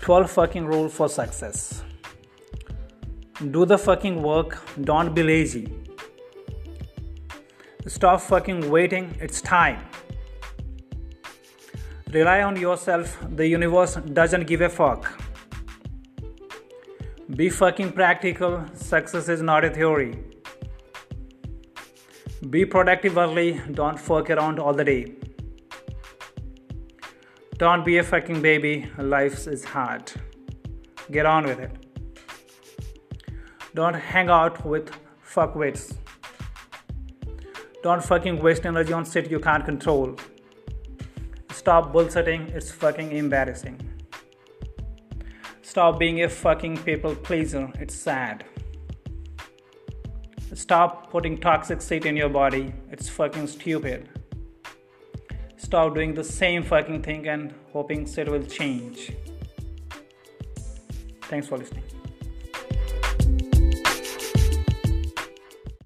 12 fucking rule for success. Do the fucking work, don't be lazy. Stop fucking waiting, it's time. Rely on yourself, the universe doesn't give a fuck. Be fucking practical, success is not a theory. Be productive early, don't fuck around all the day. Don't be a fucking baby, life is hard. Get on with it. Don't hang out with fuckwits. Don't fucking waste energy on shit you can't control. Stop bullshitting, it's fucking embarrassing. Stop being a fucking people pleaser, it's sad. Stop putting toxic shit in your body, it's fucking stupid. Stop doing the same fucking thing and hoping shit will change. Thanks for listening.